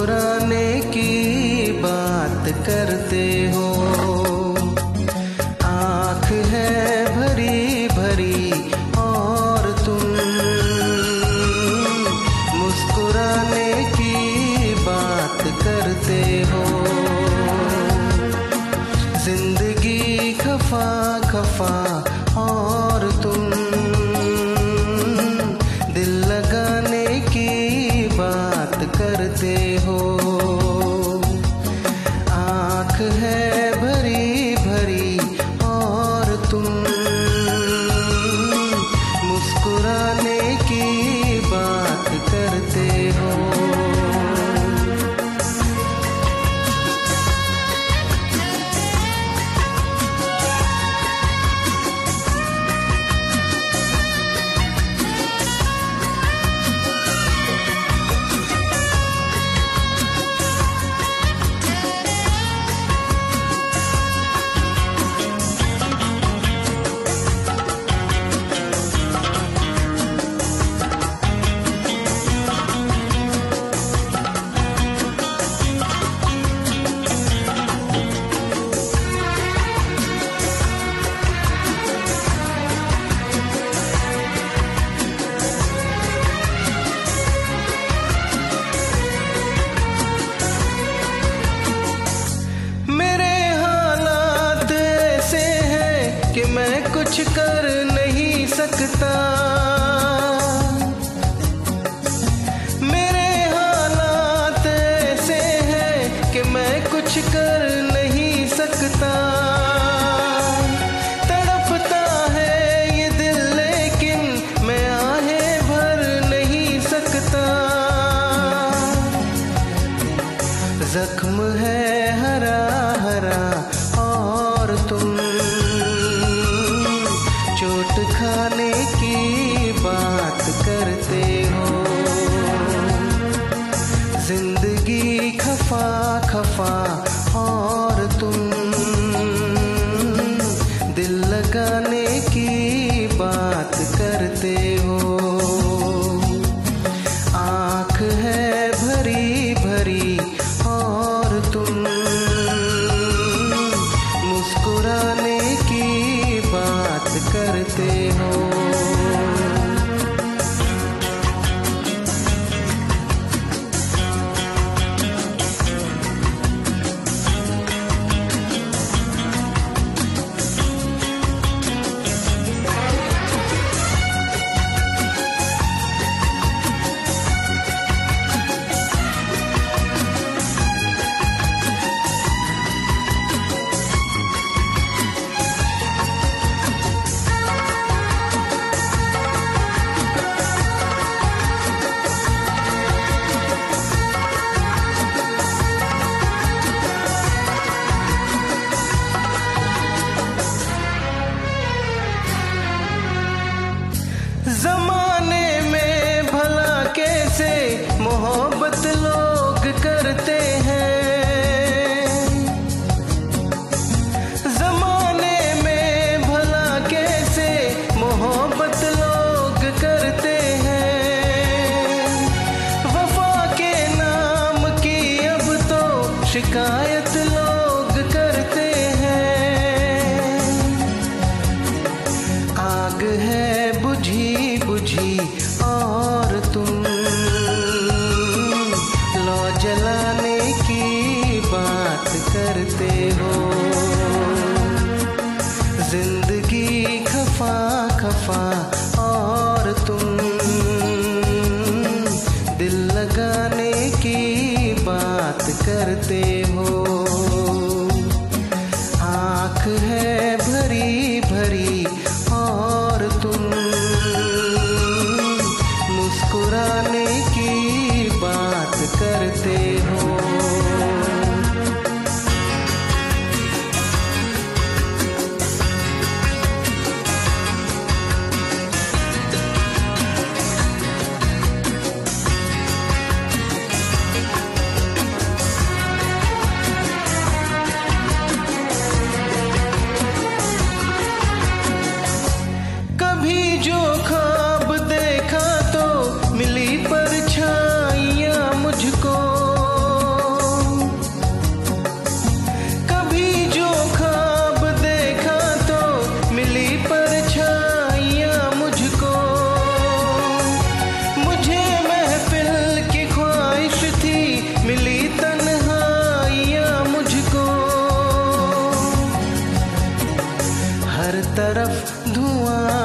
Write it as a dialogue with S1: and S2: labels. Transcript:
S1: मुस्कुराने की बात करते मुस्कुराने की कर नहीं सकता। मेरे हालात ऐसे हैं कि मैं कुछ कर नहीं सकता। तड़पता है ये दिल, लेकिन मैं आहें भर नहीं सकता। जख्म है हरा हरा खाने की बात करते हो। ज़िंदगी खफा खफा करते हो। ज़िंदगी खफा खफा और तुम दिल लगाने की बात करते हो। आँख है भरी भरी और तुम मुस्कुराने की बात करते हो